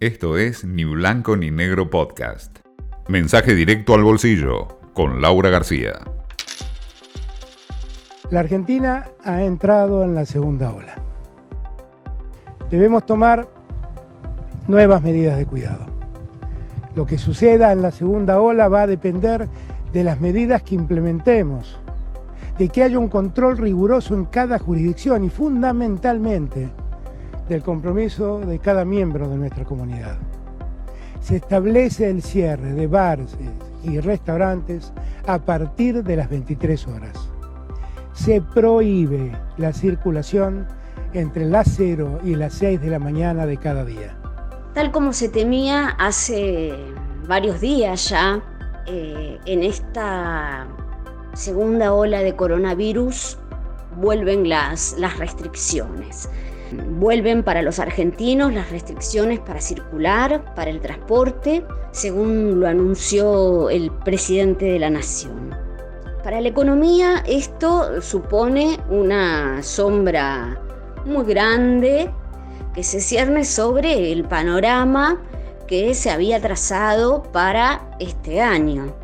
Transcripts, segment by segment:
Esto es Ni Blanco ni Negro Podcast. Mensaje directo al bolsillo con Laura García. La Argentina ha entrado en la segunda ola. Debemos tomar nuevas medidas de cuidado. Lo que suceda en la segunda ola va a depender de las medidas que implementemos, de que haya un control riguroso en cada jurisdicción y fundamentalmente del compromiso de cada miembro de nuestra comunidad. Se establece el cierre de bares y restaurantes a partir de las 23 horas. Se prohíbe la circulación entre las 0 y las 6 de la mañana de cada día. Tal como se temía hace varios días ya, eh, en esta segunda ola de coronavirus vuelven las, las restricciones. Vuelven para los argentinos las restricciones para circular, para el transporte, según lo anunció el presidente de la Nación. Para la economía esto supone una sombra muy grande que se cierne sobre el panorama que se había trazado para este año.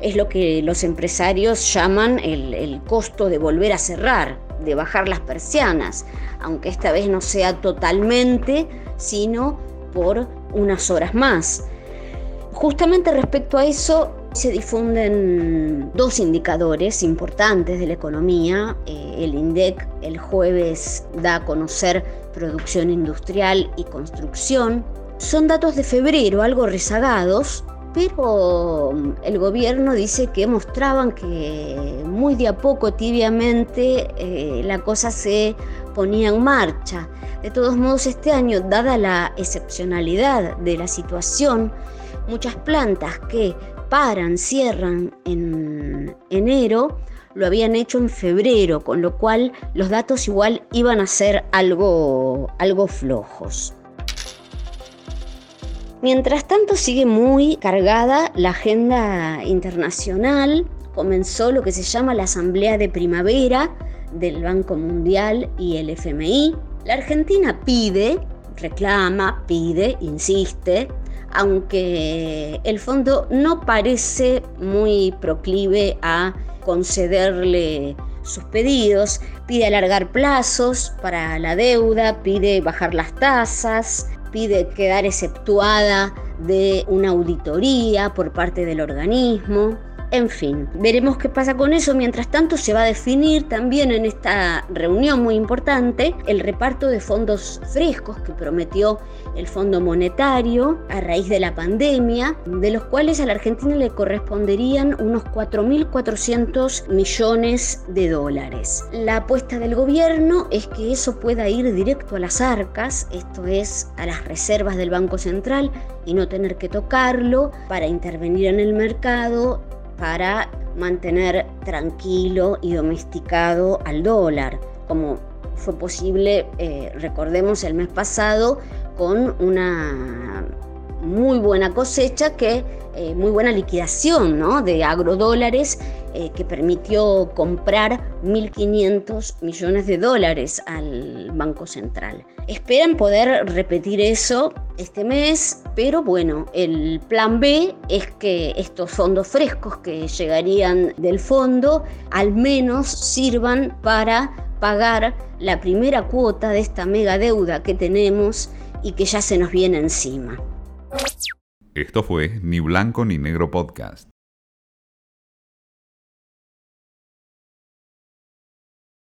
Es lo que los empresarios llaman el, el costo de volver a cerrar, de bajar las persianas, aunque esta vez no sea totalmente, sino por unas horas más. Justamente respecto a eso se difunden dos indicadores importantes de la economía. Eh, el INDEC el jueves da a conocer producción industrial y construcción. Son datos de febrero, algo rezagados, pero mm, el gobierno dice que mostraban que muy de a poco, tibiamente, eh, la cosa se ponía en marcha. De todos modos, este año, dada la excepcionalidad de la situación, muchas plantas que paran, cierran en enero, lo habían hecho en febrero, con lo cual los datos igual iban a ser algo, algo flojos. Mientras tanto sigue muy cargada la agenda internacional. Comenzó lo que se llama la Asamblea de Primavera del Banco Mundial y el FMI. La Argentina pide, reclama, pide, insiste, aunque el fondo no parece muy proclive a concederle sus pedidos, pide alargar plazos para la deuda, pide bajar las tasas, pide quedar exceptuada de una auditoría por parte del organismo. En fin, veremos qué pasa con eso. Mientras tanto, se va a definir también en esta reunión muy importante el reparto de fondos frescos que prometió el Fondo Monetario a raíz de la pandemia, de los cuales a la Argentina le corresponderían unos 4.400 millones de dólares. La apuesta del gobierno es que eso pueda ir directo a las arcas, esto es, a las reservas del Banco Central y no tener que tocarlo para intervenir en el mercado para mantener tranquilo y domesticado al dólar, como fue posible, eh, recordemos, el mes pasado con una muy buena cosecha, que, eh, muy buena liquidación ¿no? de agrodólares eh, que permitió comprar 1.500 millones de dólares al Banco Central. Esperan poder repetir eso este mes, pero bueno, el plan B es que estos fondos frescos que llegarían del fondo al menos sirvan para pagar la primera cuota de esta mega deuda que tenemos y que ya se nos viene encima. Esto fue Ni Blanco ni Negro Podcast.